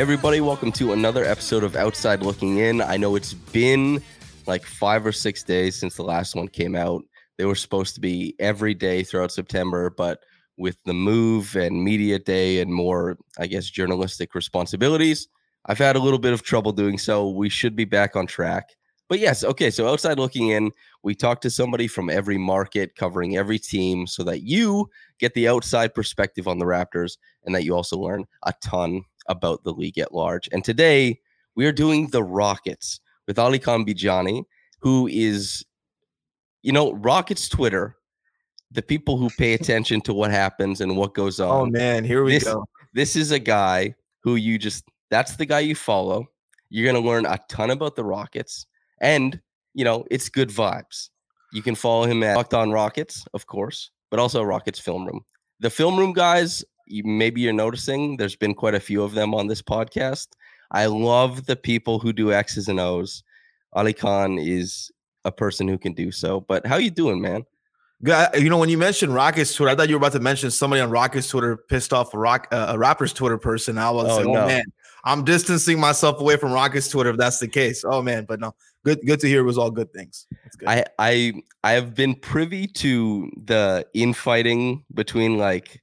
Everybody, welcome to another episode of Outside Looking In. I know it's been like five or six days since the last one came out. They were supposed to be every day throughout September, but with the move and media day and more, I guess, journalistic responsibilities, I've had a little bit of trouble doing so. We should be back on track. But yes, okay, so outside looking in, we talk to somebody from every market, covering every team, so that you get the outside perspective on the Raptors and that you also learn a ton about the league at large. And today we are doing the Rockets with Alykhan Bijani, who is, you know, Rockets Twitter, the people who pay attention to what happens and what goes oh, on. Oh man, here we this, go. This is a guy who you just that's the guy you follow. You're gonna learn a ton about the Rockets, and you know, it's good vibes. You can follow him at Locked On Rockets, of course, but also Rockets Film Room. The Film Room guys you, maybe you're noticing there's been quite a few of them on this podcast. I love the people who do X's and O's. Alykhan is a person who can do so. But how you doing, man? You know, when you mentioned Rockets Twitter, I thought you were about to mention somebody on Rockets Twitter pissed off a rock uh, a rapper's Twitter person. I was oh, like, oh no. man, I'm distancing myself away from Rockets Twitter if that's the case. Oh man, but no, good good to hear it was all good things. Good. I I I have been privy to the infighting between like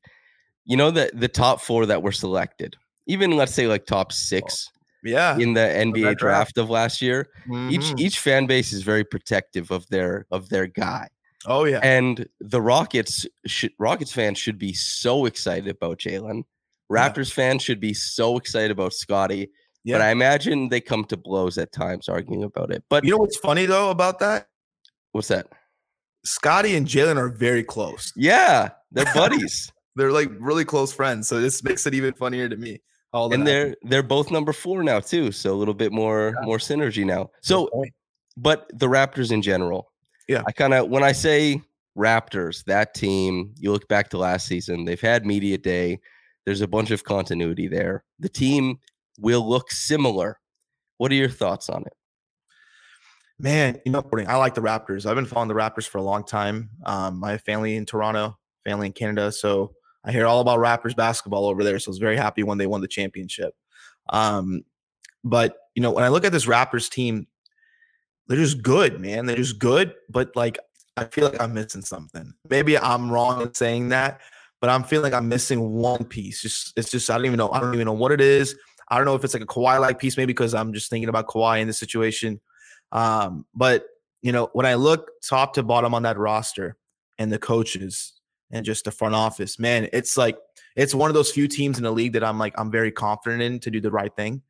you know the the top four that were selected, even let's say like top six, yeah, in the NBA draft. draft of last year. Mm-hmm. Each each fan base is very protective of their of their guy. Oh yeah, and the Rockets should Rockets fans should be so excited about Jalen. Raptors yeah. fans should be so excited about Scottie. Yeah. But I imagine they come to blows at times arguing about it. But you know what's funny though about that? What's that? Scottie and Jalen are very close. Yeah, they're buddies. They're like really close friends, so this makes it even funnier to me. All and they're happened. they're both number four now too, so a little bit more yeah. more synergy now. So, but the Raptors in general, yeah, I kind of when I say Raptors, that team, you look back to last season, they've had media day. There's a bunch of continuity there. The team will look similar. What are your thoughts on it? Man, you know, I like the Raptors. I've been following the Raptors for a long time. Um, my family in Toronto, family in Canada, so I hear all about Raptors basketball over there, so I was very happy when they won the championship. Um, but you know, when I look at this Raptors team, they're just good, man. They're just good, but like I feel like I'm missing something. Maybe I'm wrong in saying that, but I'm feeling like I'm missing one piece. Just it's just I don't even know. I don't even know what it is. I don't know if it's like a Kawhi like piece, maybe because I'm just thinking about Kawhi in this situation. Um, but you know, when I look top to bottom on that roster and the coaches, and just the front office. Man, it's like it's one of those few teams in the league that I'm like I'm very confident in to do the right thing.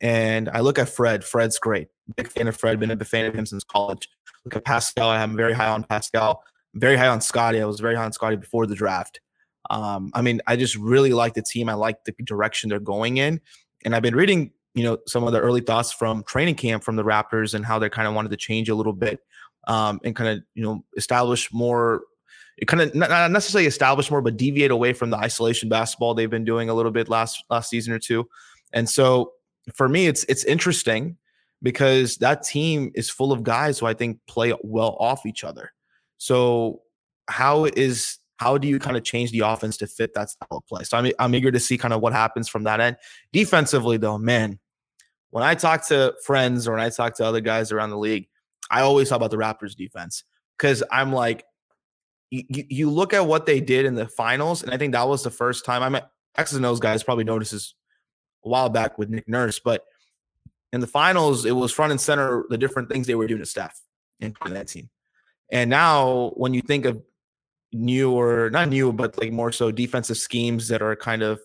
And I look at Fred. Fred's great. Big fan of Fred. Been a big fan of him since college. Look at Pascal. I'm very high on Pascal. Very high on Scottie. I was very high on Scottie before the draft. Um, I mean, I just really like the team. I like the direction they're going in. And I've been reading, you know, some of the early thoughts from training camp from the Raptors and how they kind of wanted to change a little bit um, and kind of, you know, establish more it kind of not necessarily establish more, but deviate away from the isolation basketball they've been doing a little bit last last season or two. And so for me, it's it's interesting because that team is full of guys who I think play well off each other. So how is how do you kind of change the offense to fit that style of play? So I'm I'm eager to see kind of what happens from that end. Defensively, though, man, when I talk to friends or when I talk to other guys around the league, I always talk about the Raptors defense because I'm like, you, you look at what they did in the finals, and I think that was the first time I met X's and O's guys probably noticed this a while back with Nick Nurse, but in the finals, it was front and center the different things they were doing to Steph in that team. And now, when you think of new or not new, but like more so defensive schemes that are kind of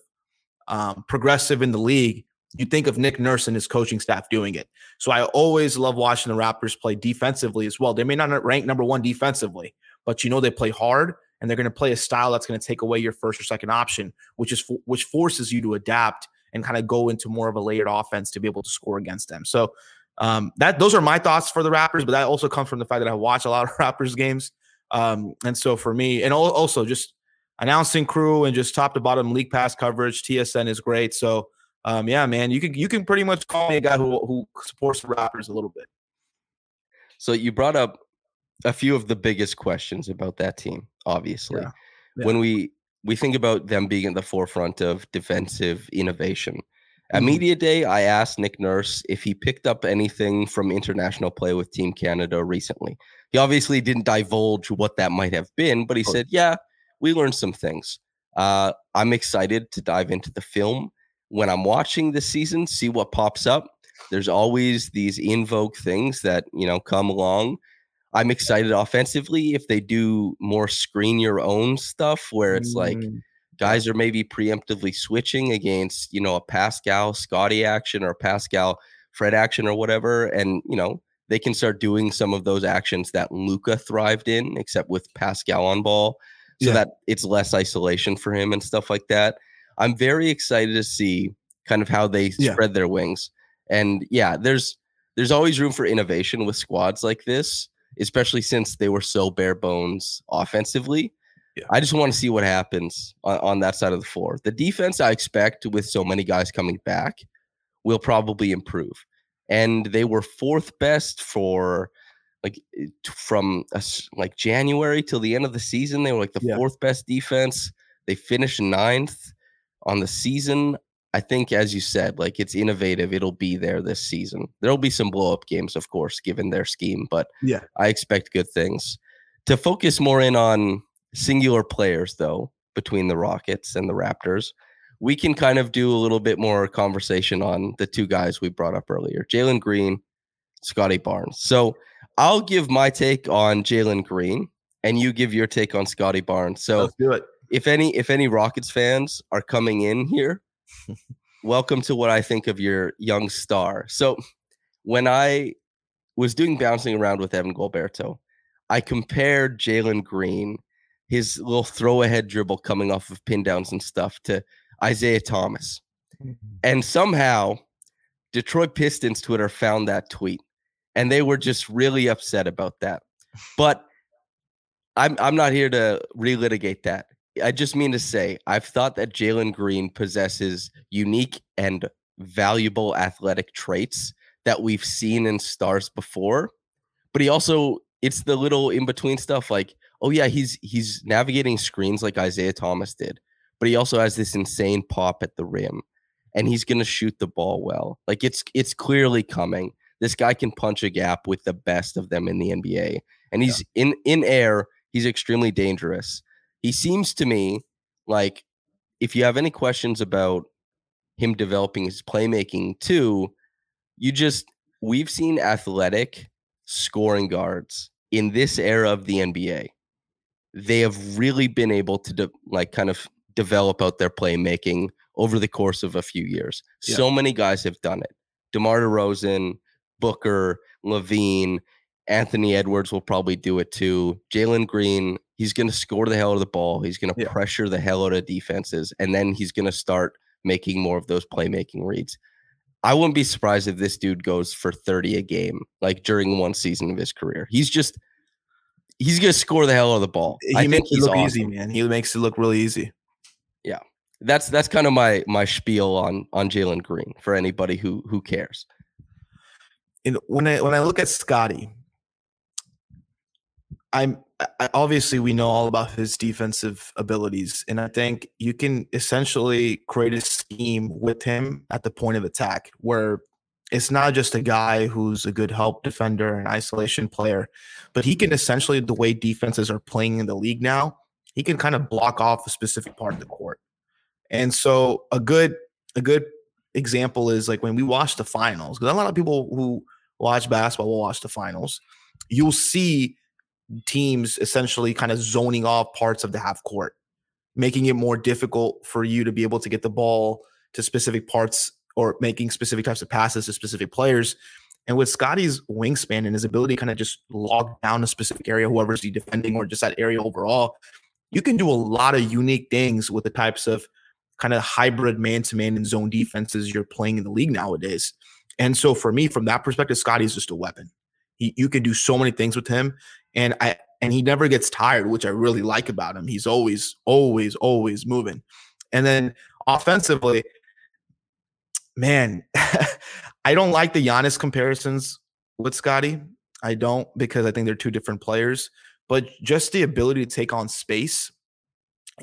um, progressive in the league, you think of Nick Nurse and his coaching staff doing it. So I always love watching the Raptors play defensively as well. They may not rank number one defensively, but you know they play hard and they're going to play a style that's going to take away your first or second option, which is which forces you to adapt and kind of go into more of a layered offense to be able to score against them. So um, that those are my thoughts for the Raptors, but that also comes from the fact that I watch a lot of Raptors games. Um, and so for me, and also just announcing crew and just top to bottom league pass coverage, TSN is great. So um, yeah, man, you can you can pretty much call me a guy who who supports the Raptors a little bit. So you brought up a few of the biggest questions about that team, obviously. Yeah. Yeah. When we we think about them being at the forefront of defensive innovation, At Mhm. media day, I asked Nick Nurse if he picked up anything from international play with Team Canada recently. He obviously didn't divulge what that might have been, but he said, "Yeah, we learned some things." Uh, I'm excited to dive into the film when I'm watching this season, see what pops up. There's always these invoke things that you know come along. I'm excited offensively if they do more screen your own stuff where it's like Mm, guys are maybe preemptively switching against you know a Pascal Scottie action or Pascal Fred action or whatever, and you know they can start doing some of those actions that Luka thrived in, except with Pascal on ball, so Yeah. that it's less isolation for him and stuff like that. I'm very excited to see kind of how they Yeah. spread their wings, and yeah, there's there's always room for innovation with squads like this, especially since they were so bare bones offensively. Yeah. I just want to see what happens on, on that side of the floor. The defense, I expect, with so many guys coming back, will probably improve. And they were fourth best for like eh, t- from a like January till the end of the season. They were like the Yeah. fourth best defense. They finished ninth on the season. I think, as you said, like it's innovative. It'll be there this season. There'll be some blow up games, of course, given their scheme, but Yeah. I expect good things. To focus more in on singular players, though, between the Rockets and the Raptors, we can kind of do a little bit more conversation on the two guys we brought up earlier Jalen Green, Scottie Barnes. So I'll give my take on Jalen Green, and you give your take on Scottie Barnes. So Let's do it. if any if any Rockets fans are coming in here, welcome to what I think of your young star. So when I was doing bouncing around with Evan Gilberto, I compared Jalen Green, his little throw ahead dribble coming off of pin downs and stuff, to Isaiah Thomas. Mm-hmm. And somehow Detroit Pistons Twitter found that tweet and they were just really upset about that. But I'm I'm not here to relitigate that. I just mean to say I've thought that Jalen Green possesses unique and valuable athletic traits that we've seen in stars before. But he also it's the little in between stuff like, oh yeah, he's he's navigating screens like Isaiah Thomas did, but he also has this insane pop at the rim and he's going to shoot the ball well. Like it's it's clearly coming. This guy can punch a gap with the best of them in the NBA. And he's in in air, he's extremely dangerous. He seems to me like if you have any questions about him developing his playmaking too, you just we've seen athletic scoring guards in this era of the NBA. They have really been able to de- like kind of develop out their playmaking over the course of a few years. Yeah. So many guys have done it. DeMar DeRozan, Booker, LaVine, Anthony Edwards will probably do it too. Jalen Green, he's going to score the hell out of the ball. He's going to Yeah. pressure the hell out of defenses, and then he's going to start making more of those playmaking reads. I wouldn't be surprised if this dude goes for 30 a game, like during one season of his career. He's just he's gonna score the hell out of the ball. He I think makes it look easy, man. He makes it look really easy. Yeah. That's that's kind of my my spiel on on Jalen Green for anybody who who cares. and when I when I look at Scottie, I'm I- obviously we know all about his defensive abilities, and I think you can essentially create a scheme with him at the point of attack where it's not just a guy who's a good help defender and isolation player, but he can essentially the way defenses are playing in the league now, he can kind of block off a specific part of the court. And so a good a good example is like when we watch the finals, because a lot of people who watch basketball will watch the finals. You'll see teams essentially kind of zoning off parts of the half court, making it more difficult for you to be able to get the ball to specific parts or making specific types of passes to specific players. And with Scottie's wingspan and his ability to kind of just log down a specific area, whoever's defending or just that area overall, you can do a lot of unique things with the types of kind of hybrid man-to-man and zone defenses you're playing in the league nowadays. And so for me, from that perspective, Scottie's just a weapon. He, you can do so many things with him, and I and he never gets tired, which I really like about him. He's always, always, always moving. And then offensively, man, I don't like the Giannis comparisons with Scottie. I don't because I think they're two different players. But just the ability to take on space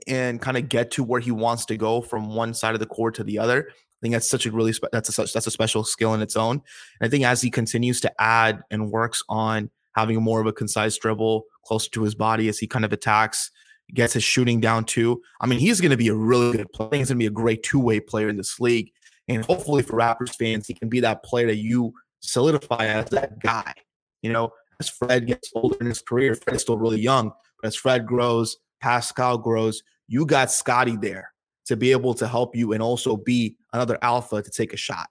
and kind of get to where he wants to go from one side of the court to the other. I think that's such a really spe- that's a such that's a special skill in its own. And I think as he continues to add and works on having more of a concise dribble closer to his body as he kind of attacks, gets his shooting down too. I mean, he's going to be a really good player. He's going to be a great two way player in this league. And hopefully for Raptors fans, he can be that player that you solidify as that guy. You know, as Fred gets older in his career, Fred is still really young, but as Fred grows, Pascal grows, you got Scottie there to be able to help you and also be another alpha to take a shot.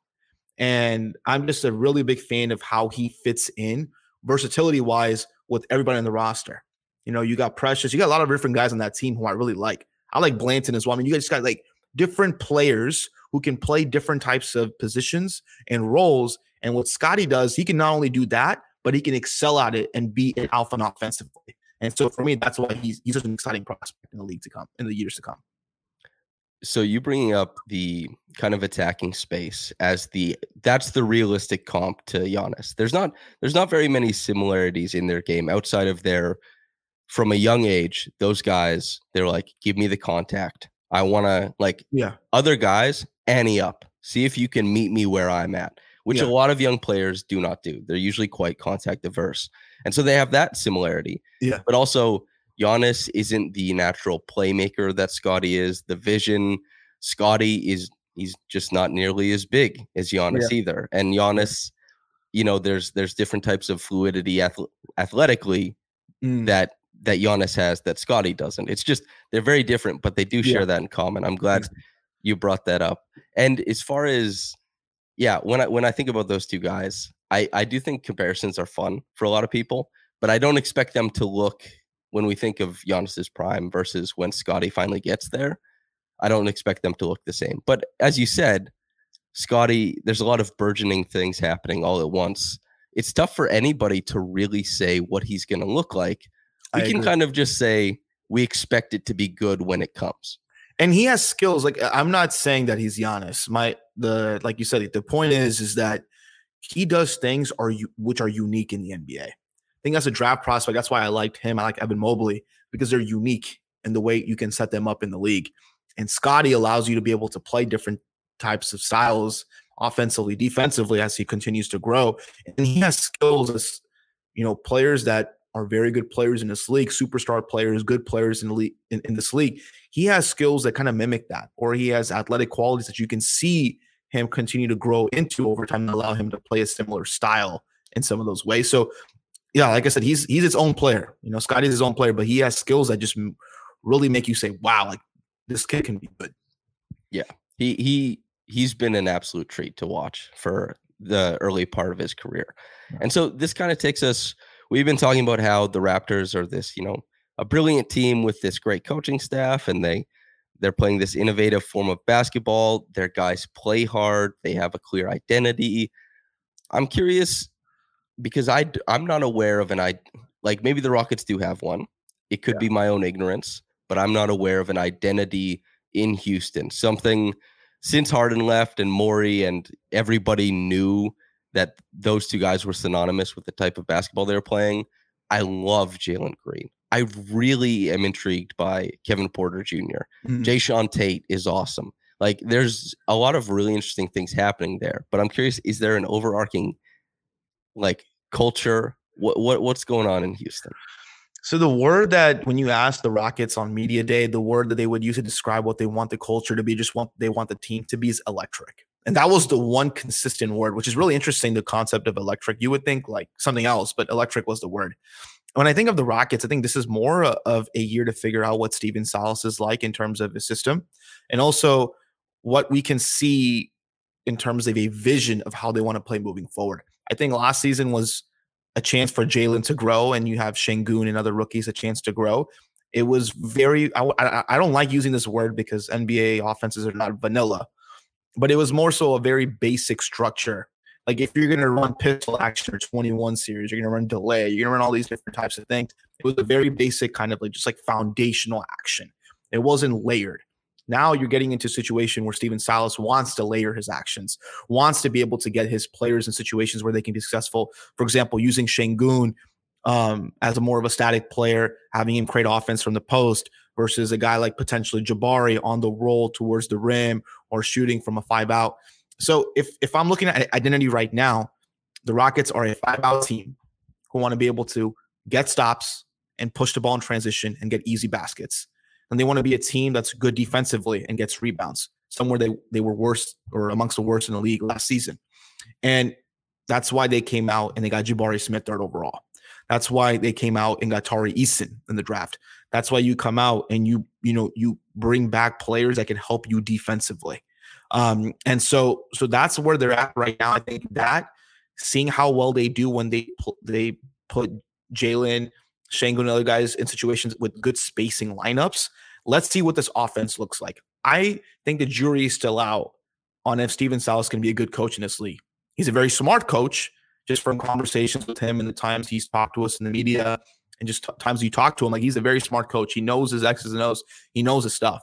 And I'm just a really big fan of how he fits in versatility wise with everybody on the roster. You know, you got Precious, you got a lot of different guys on that team who I really like. I like Banton as well. I mean, you guys got like different players who can play different types of positions and roles. And what Scottie does, he can not only do that, but he can excel at it and be an alpha offensively. And so for me, that's why he's he's such an exciting prospect in the league to come in the years to come. So you bringing up the kind of attacking space as the that's the realistic comp to Giannis. There's not there's not very many similarities in their game outside of their from a young age. Those guys they're like give me the contact. I want to like yeah. Other guys ante up. See if you can meet me where I'm at, which yeah. a lot of young players do not do. They're usually quite contact averse. And so they have that similarity. Yeah. But also Giannis isn't the natural playmaker that Scottie is. The vision, Scottie is he's just not nearly as big as Giannis yeah. either. And Giannis, you know, there's there's different types of fluidity ath- athletically mm. that that Giannis has that Scottie doesn't. It's just they're very different, but they do share yeah. that in common. I'm glad you brought that up. And as far as yeah, when I when I think about those two guys, I I do think comparisons are fun for a lot of people, but I don't expect them to look when we think of Giannis's prime versus when Scottie finally gets there, I don't expect them to look the same. But as you said, Scottie, there's a lot of burgeoning things happening all at once. It's tough for anybody to really say what he's going to look like. We I can agree. kind of just say we expect it to be good when it comes. And he has skills. Like I'm not saying that he's Giannis. My the like you said, the point is is that he does things are you which are unique in the NBA think that's a draft prospect. That's why I liked him. I like Evan Mobley because they're unique in the way you can set them up in the league. And Scottie allows you to be able to play different types of styles offensively, defensively as he continues to grow. And he has skills as you know, players that are very good players in this league, superstar players, good players in the league in, in this league. He has skills that kind of mimic that, or he has athletic qualities that you can see him continue to grow into over time and allow him to play a similar style in some of those ways. So yeah, like I said, he's he's his own player. You know, Scottie's his own player, but he has skills that just really make you say, "Wow, like this kid can be good." Yeah, he he he's been an absolute treat to watch for the early part of his career, and so this kind of takes us. We've been talking about how the Raptors are this, you know, a brilliant team with this great coaching staff, and they they're playing this innovative form of basketball. Their guys play hard. They have a clear identity. I'm curious because I I'm not aware of an I like maybe the Rockets do have one. It could yeah. be my own ignorance, but I'm not aware of an identity in Houston. Something since Harden left and Morey and everybody knew that those two guys were synonymous with the type of basketball they were playing. I love Jalen Green. I really am intrigued by Kevin Porter Jr. Mm-hmm. Jae'Sean Tate is awesome. Like there's a lot of really interesting things happening there. But I'm curious, is there an overarching like culture? What what what's going on in Houston? So the word that when you ask the Rockets on media day, the word that they would use to describe what they want the culture to be, just want they want the team to be is electric. And that was the one consistent word, which is really interesting. The concept of electric, you would think like something else, but electric was the word. When I think of the Rockets, I think this is more of a year to figure out what Stephen Silas is like in terms of his system, and also what we can see in terms of a vision of how they want to play moving forward. I think last season was a chance for Jalen to grow, and you have Sengun and other rookies a chance to grow. It was very. I, I, I don't like using this word because NBA offenses are not vanilla, but it was more so a very basic structure. Like if you're going to run pistol action or 21 series, you're going to run delay, you're going to run all these different types of things. It was a very basic kind of like just like foundational action. It wasn't layered. Now you're getting into a situation where Stephen Silas wants to layer his actions, wants to be able to get his players in situations where they can be successful. For example, using Sengun um, as a more of a static player, having him create offense from the post versus a guy like potentially Jabari on the roll towards the rim or shooting from a five out. So if if I'm looking at identity right now, the Rockets are a five out team who want to be able to get stops and push the ball in transition and get easy baskets. And they want to be a team that's good defensively and gets rebounds. Somewhere they they were worst or amongst the worst in the league last season. And that's why they came out and they got Jabari Smith third overall. That's why they came out and got Tari Eason in the draft. That's why you come out and you, you know, you bring back players that can help you defensively. Um, and so, so that's where they're at right now. I think that seeing how well they do when they they put Jalen, Sengun, and other guys in situations with good spacing lineups. Let's see what this offense looks like. I think the jury is still out on if Stephen Silas can be a good coach in this league. He's a very smart coach, just from conversations with him and the times he's talked to us in the media and just t- times you talk to him. Like he's a very smart coach. He knows his X's and O's. He knows his stuff.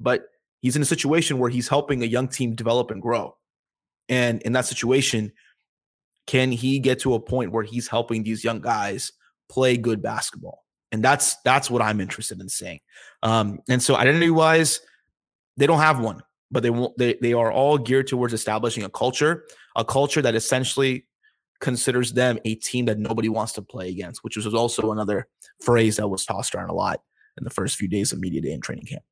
But he's in a situation where he's helping a young team develop and grow. And in that situation, can he get to a point where he's helping these young guys play good basketball? And that's that's what I'm interested in seeing. Um, and so identity wise, they don't have one, but they won't. They they are all geared towards establishing a culture, a culture that essentially considers them a team that nobody wants to play against, which was also another phrase that was tossed around a lot in the first few days of media day and training camp.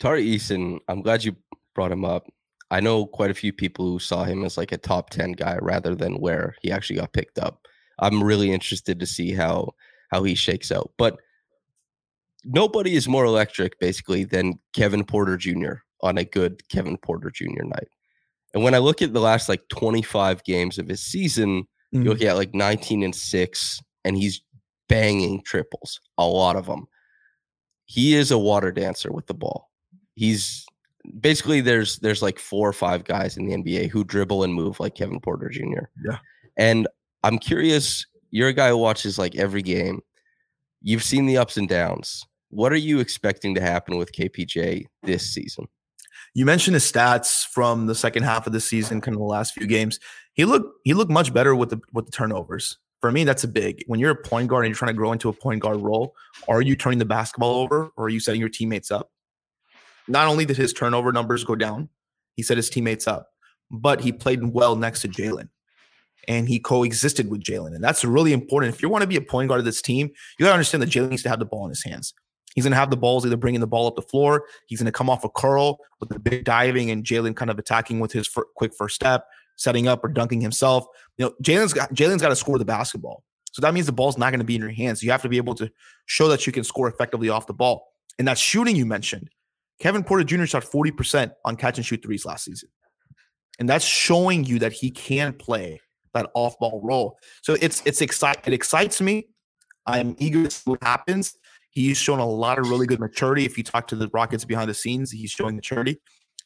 Tari Eason, I'm glad you brought him up. I know quite a few people who saw him as like a top 10 guy rather than where he actually got picked up. I'm really interested to see how how he shakes out. But nobody is more electric basically than Kevin Porter Jr. on a good Kevin Porter Jr. night. And when I look at the last like 25 games of his season, mm-hmm. you look at like 19 and 6 and he's banging triples, a lot of them. He is a water dancer with the ball. He's basically there's there's like four or five guys in the NBA who dribble and move like Kevin Porter Jr. Yeah. And I'm curious, you're a guy who watches like every game. You've seen the ups and downs. What are you expecting to happen with KPJ this season? You mentioned his stats from the second half of the season, kind of the last few games. He looked he looked much better with the with the turnovers. For me, that's a big. When you're a point guard and you're trying to grow into a point guard role, are you turning the basketball over or are you setting your teammates up? Not only did his turnover numbers go down, he set his teammates up, but he played well next to Jalen and he coexisted with Jalen. And that's really important. If you want to be a point guard of this team, you got to understand that Jalen needs to have the ball in his hands. He's going to have the balls either bringing the ball up the floor. He's going to come off a curl with the big diving and Jalen kind of attacking with his fir- quick first step, setting up or dunking himself. You know, Jalen's got Jalen's got to score the basketball. So that means the ball's not going to be in your hands. You have to be able to show that you can score effectively off the ball. And that shooting you mentioned, Kevin Porter Jr. shot 40% on catch and shoot threes last season. And that's showing you that he can play that off-ball role. So it's it's excite it excites me. I'm eager to see what happens. He's shown a lot of really good maturity. If you talk to the Rockets behind the scenes, he's showing maturity.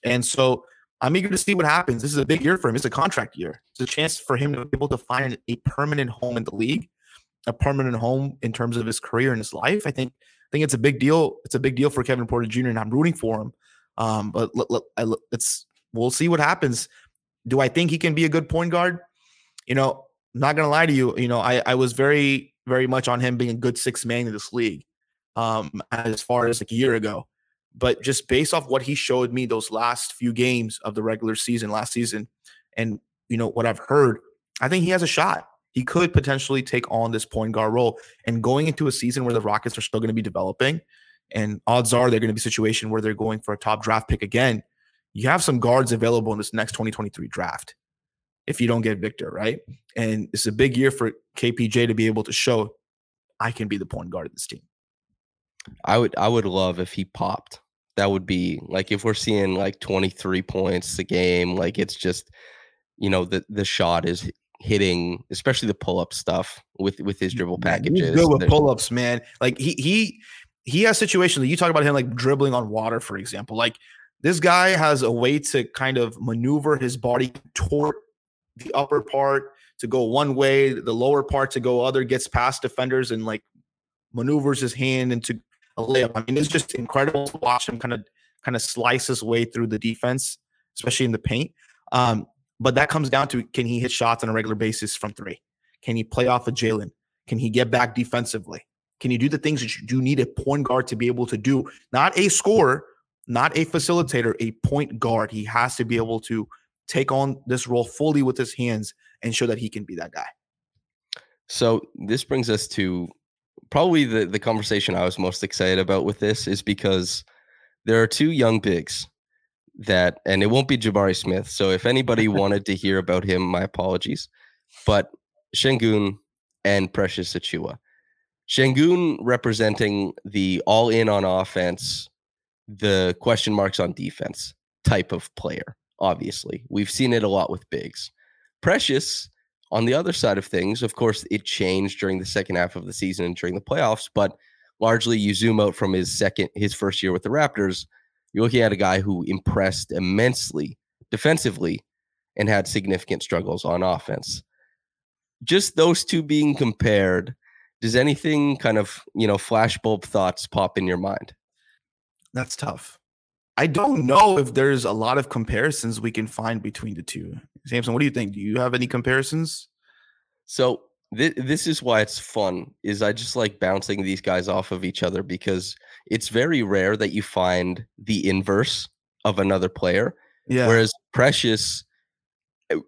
And so I'm eager to see what happens. This is a big year for him. It's a contract year. It's a chance for him to be able to find a permanent home in the league, a permanent home in terms of his career and his life. I think I think it's a big deal. It's a big deal for Kevin Porter Jr. and I'm rooting for him. Um, but let, let, let's we'll see what happens. Do I think he can be a good point guard? You know, not gonna lie to you. You know, I I was very very much on him being a good six man in this league um, as far as like a year ago. But just based off what he showed me those last few games of the regular season last season, and you know what I've heard, I think he has a shot. He could potentially take on this point guard role. And going into a season where the Rockets are still going to be developing, and odds are they're going to be a situation where they're going for a top draft pick again. You have some guards available in this next 2023 draft if you don't get Victor, right? And it's a big year for KPJ to be able to show I can be the point guard of this team. I would I would love if he popped. That would be like if we're seeing like 23 points a game, like it's just you know the the shot is hitting, especially the pull up stuff with with his dribble packages. He's good with pull ups, man. Like he he he has situations. That you talk about him like dribbling on water, for example. Like this guy has a way to kind of maneuver his body toward the upper part to go one way, the lower part to go other, gets past defenders and like maneuvers his hand into a layup. I mean, it's just incredible to watch him kind of kind of slice his way through the defense, especially in the paint. Um, but that comes down to can he hit shots on a regular basis from three? Can he play off of Jalen? Can he get back defensively? Can he do the things that you do need a point guard to be able to do? Not a scorer, not a facilitator, a point guard. He has to be able to take on this role fully with his hands and show that he can be that guy. So this brings us to probably the the conversation I was most excited about with this is because there are two young bigs that, and it won't be Jabari Smith. So if anybody wanted to hear about him, my apologies. But Sengun and Precious Achiuwa. Sengun representing the all in on offense, the question marks on defense type of player. Obviously, we've seen it a lot with bigs. Precious on the other side of things, of course, it changed during the second half of the season and during the playoffs, but largely you zoom out from his second, his first year with the Raptors, you're looking at a guy who impressed immensely defensively and had significant struggles on offense. Just those two being compared, does anything kind of, you know, flashbulb thoughts pop in your mind? That's tough. I don't know if there's a lot of comparisons we can find between the two. Samson, what do you think? Do you have any comparisons? So th- this is why it's fun. Is I just like bouncing these guys off of each other because it's very rare that you find the inverse of another player. Yeah. Whereas Precious,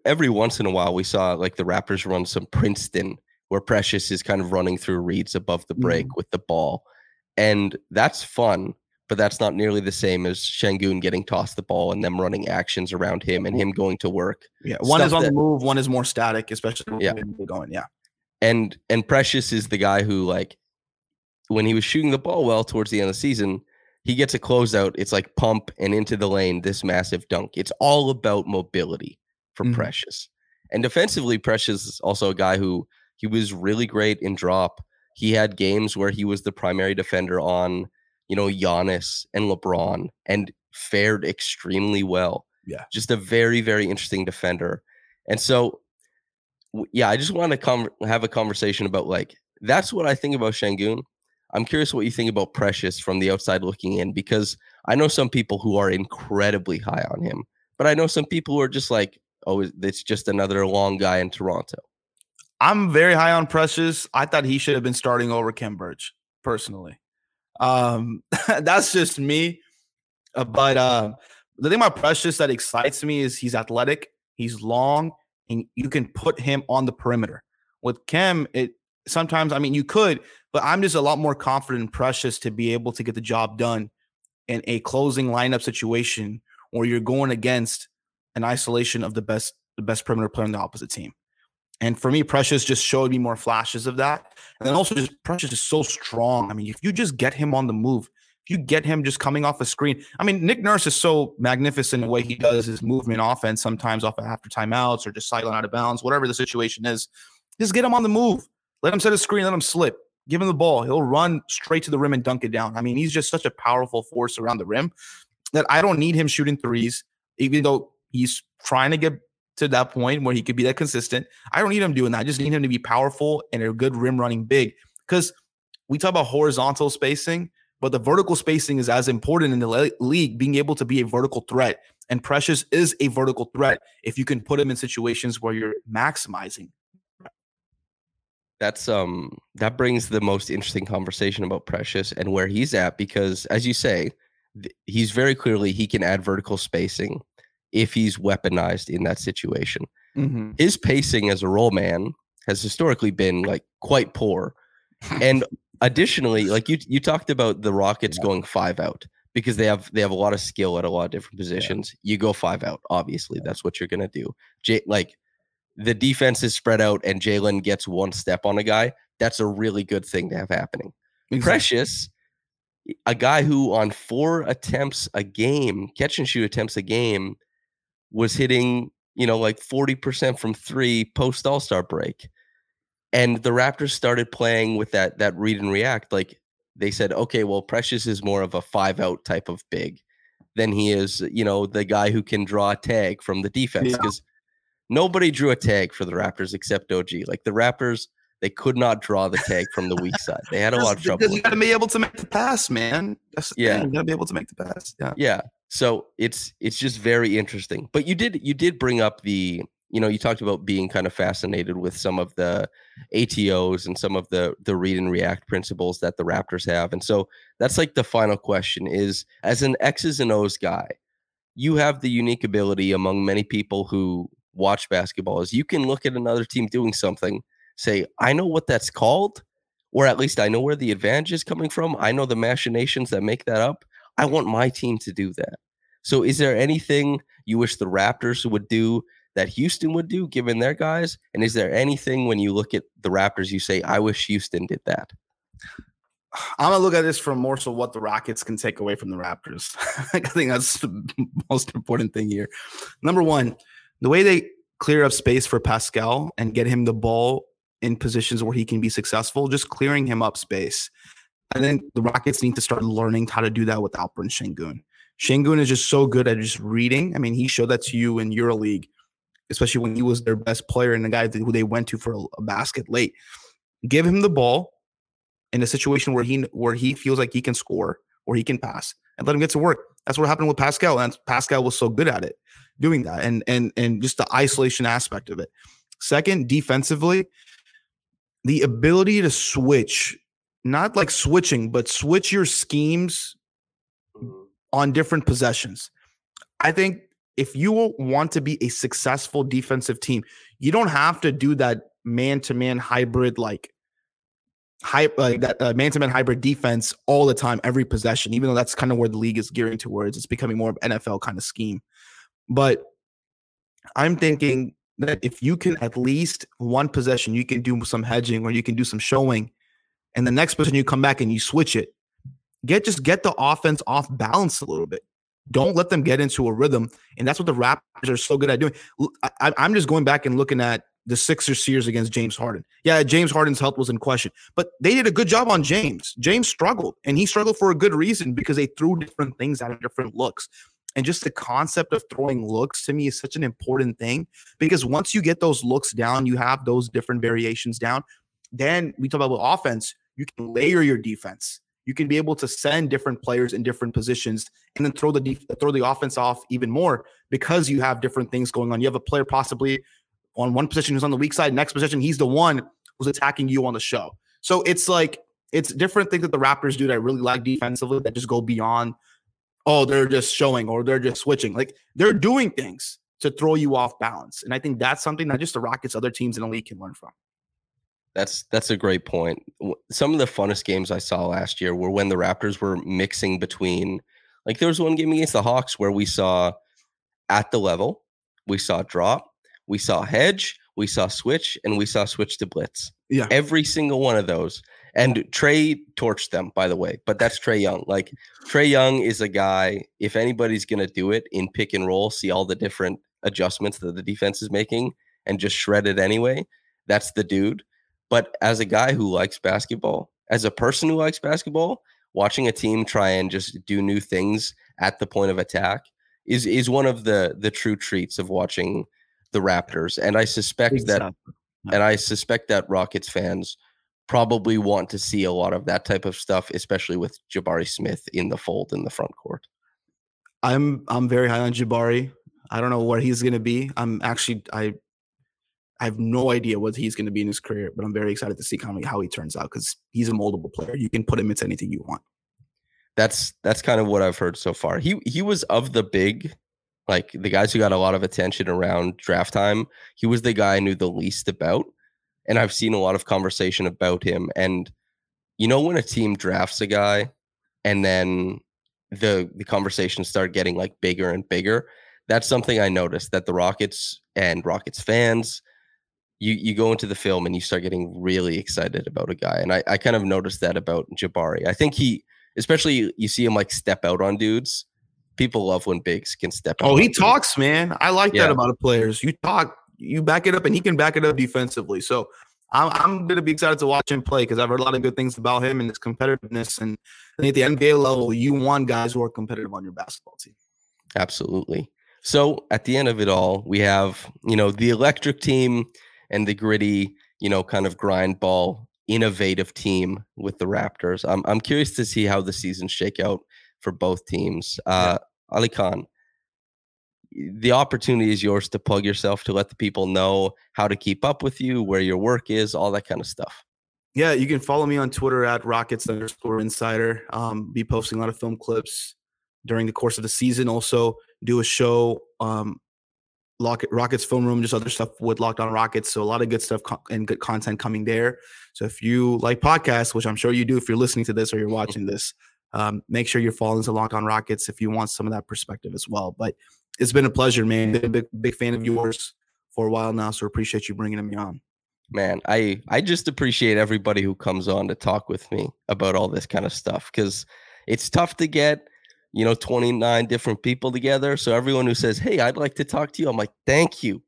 every once in a while, we saw like the Raptors run some Princeton where Precious is kind of running through reads above the break mm. with the ball. And that's fun but that's not nearly the same as Sengun getting tossed the ball and them running actions around him and him going to work. Yeah, one Stuff is on that, the move, one is more static, especially yeah. going. Yeah, and and Precious is the guy who like when he was shooting the ball well towards the end of the season, he gets a closeout. It's like pump and into the lane, this massive dunk. It's all about mobility for mm-hmm. Precious. And defensively, Precious is also a guy who he was really great in drop. He had games where he was the primary defender on you know, Giannis and mm-hmm. LeBron and fared extremely well. Yeah. Just a very, very interesting defender. And so, yeah, I just want to come have a conversation about like, that's what I think about Sengun. I'm curious what you think about Precious from the outside looking in, because I know some people who are incredibly high on him, but I know some people who are just like, oh, it's just another long guy in Toronto. I'm very high on Precious. I thought he should have been starting over Khem Birch, personally. Um, that's just me. Uh, but uh, the thing about Precious that excites me is he's athletic, he's long, and you can put him on the perimeter. With Khem, it sometimes I mean you could, but I'm just a lot more confident in Precious to be able to get the job done in a closing lineup situation where you're going against an isolation of the best the best perimeter player on the opposite team. And for me, Precious just showed me more flashes of that. And then also, just Precious is so strong. I mean, if you just get him on the move, if you get him just coming off a screen, I mean, Nick Nurse is so magnificent in the way he does his movement offense, sometimes off of after timeouts or just sideline out of bounds, whatever the situation is. Just get him on the move. Let him set a screen, let him slip. Give him the ball. He'll run straight to the rim and dunk it down. I mean, he's just such a powerful force around the rim that I don't need him shooting threes, even though he's trying to get to that point where he could be that consistent. I don't need him doing that. I just need him to be powerful and a good rim running big. Because we talk about horizontal spacing, but the vertical spacing is as important in the league, being able to be a vertical threat. And Precious is a vertical threat if you can put him in situations where you're maximizing. That's um that brings the most interesting conversation about Precious and where he's at because as you say, th- he's very clearly he can add vertical spacing if he's weaponized in that situation. Mm-hmm. His pacing as a roll man has historically been like quite poor. and additionally, like you you talked about the Rockets yeah. going five out because they have they have a lot of skill at a lot of different positions. Yeah. You go five out, obviously. That's what you're gonna do. J- like the defense is spread out and Jalen gets one step on a guy. That's a really good thing to have happening. Exactly. Precious, a guy who on four attempts a game, catch and shoot attempts a game, was hitting, you know, like 40% from three post All Star break. And the Raptors started playing with that that read and react. Like they said, okay, well, Precious is more of a five out type of big than he is, you know, the guy who can draw a tag from the defense. Because yeah. nobody drew a tag for the Raptors except OG. Like the Raptors, they could not draw the tag from the weak side. They had a lot of trouble. Because you got to be able to make the pass, man. That's yeah. Thing. You got to be able to make the pass. Yeah. Yeah. So it's it's just very interesting. But you did you did bring up the you know, you talked about being kind of fascinated with some of the ATOs and some of the the read and react principles that the Raptors have. And so that's like the final question is as an X's and O's guy, you have the unique ability among many people who watch basketball is you can look at another team doing something, say, I know what that's called, or at least I know where the advantage is coming from. I know the machinations that make that up. I want my team to do that. So is there anything you wish the Raptors would do that Houston would do given their guys? And is there anything when you look at the Raptors you say, I wish Houston did that? I'm gonna look at this from more so what the Rockets can take away from the Raptors. I think that's the most important thing here. Number one, the way they clear up space for Pascal and get him the ball in positions where he can be successful, just clearing him up space. I think the Rockets need to start learning how to do that with Alperen Sengun. Sengun is just so good at just reading. I mean, he showed that to you in EuroLeague, especially when he was their best player and the guy who they went to for a, a basket late. Give him the ball in a situation where he where he feels like he can score or he can pass and let him get to work. That's what happened with Pascal, and Pascal was so good at it, doing that, and and and just the isolation aspect of it. Second, defensively, the ability to switch, not like switching, but switch your schemes mm-hmm. on different possessions. I think if you want to be a successful defensive team, you don't have to do that man to man hybrid like hype like that uh, man-to-man hybrid defense all the time every possession even though that's kind of where the league is gearing towards it's becoming more of NFL kind of scheme but I'm thinking that if you can at least one possession, you can do some hedging or you can do some showing, and the next possession you come back and you switch it. Get just get the offense off balance a little bit. Don't let them get into a rhythm, and that's what the Raptors are so good at doing. I, I'm just going back and looking at the Sixers series against James Harden. Yeah, James Harden's health was in question, but they did a good job on James. James struggled, and he struggled for a good reason because they threw different things at different looks. And just the concept of throwing looks to me is such an important thing because once you get those looks down, you have those different variations down. Then we talk about offense, you can layer your defense. You can be able to send different players in different positions and then throw the def- throw the offense off even more because you have different things going on. You have a player possibly on one position who's on the weak side, next position he's the one who's attacking you on the show. So it's like it's different things that the Raptors do that I really like defensively that just go beyond oh, they're just showing or they're just switching. Like they're doing things to throw you off balance. And I think that's something that just the Rockets, other teams in the league can learn from. That's that's a great point. Some of the funnest games I saw last year were when the Raptors were mixing between like there was one game against the Hawks where we saw at the level, we saw drop, we saw hedge, we saw switch, and we saw switch to blitz. Yeah. Every single one of those and Trae torched them, by the way, but that's Trae Young. Like Trae Young is a guy, if anybody's gonna do it in pick and roll, see all the different adjustments that the defense is making and just shred it anyway, that's the dude. But as a guy who likes basketball, as a person who likes basketball, watching a team try and just do new things at the point of attack is is one of the the true treats of watching the Raptors. And I suspect exactly. that and I suspect that Rockets fans probably want to see a lot of that type of stuff, especially with Jabari Smith in the fold in the front court. I'm I'm very high on Jabari. I don't know where he's going to be. I'm actually I I have no idea what he's going to be in his career, but I'm very excited to see kind of how he turns out because he's a moldable player. You can put him into anything you want. That's that's kind of what I've heard so far. He he was of the big, like the guys who got a lot of attention around draft time. He was the guy I knew the least about and I've seen a lot of conversation about him. And you know, when a team drafts a guy and then the the conversations start getting like bigger and bigger, that's something I noticed that the Rockets and Rockets fans, you you go into the film and you start getting really excited about a guy. And I, I kind of noticed that about Jabari. I think he especially you see him like step out on dudes. People love when bigs can step out. Oh, he talks, man. I like yeah. that about players. You talk you back it up, and he can back it up defensively. So I'm, I'm going to be excited to watch him play because I've heard a lot of good things about him and his competitiveness. And at the NBA level, you want guys who are competitive on your basketball team. Absolutely. So at the end of it all, we have you know the electric team and the gritty, you know, kind of grind ball, innovative team with the Raptors. I'm I'm curious to see how the seasons shake out for both teams. Uh, yeah. Ali Khan, the opportunity is yours to plug yourself to let the people know how to keep up with you, where your work is, all that kind of stuff. Yeah, you can follow me on Twitter at Rockets underscore Insider. Um, be posting a lot of film clips during the course of the season. Also, do a show, um, Rockets Film Room, just other stuff with Locked On Rockets. So a lot of good stuff co- and good content coming there. So if you like podcasts, which I'm sure you do if you're listening to this or you're watching this, um, make sure you're following to Locked On Rockets if you want some of that perspective as well. But it's been a pleasure, man. Been a big, big fan of yours for a while now, so appreciate you bringing me on. Man, I I just appreciate everybody who comes on to talk with me about all this kind of stuff because it's tough to get you know 29 different people together. So everyone who says, "Hey, I'd like to talk to you," I'm like, "Thank you."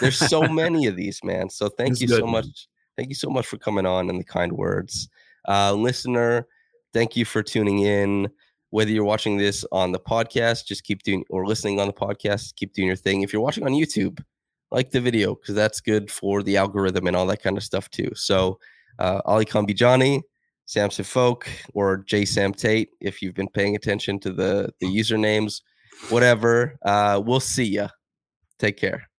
There's so many of these, man. So thank you good, so much. Thank you so much for coming on and the kind words, uh, listener. Thank you for tuning in whether you're watching this on the podcast, just keep doing or listening on the podcast, keep doing your thing. If you're watching on YouTube, like the video because that's good for the algorithm and all that kind of stuff too. So, uh, Alykhan Bijani, Samson Folk, or J Sam Tate, if you've been paying attention to the the usernames, whatever. Uh, we'll see ya. Take care.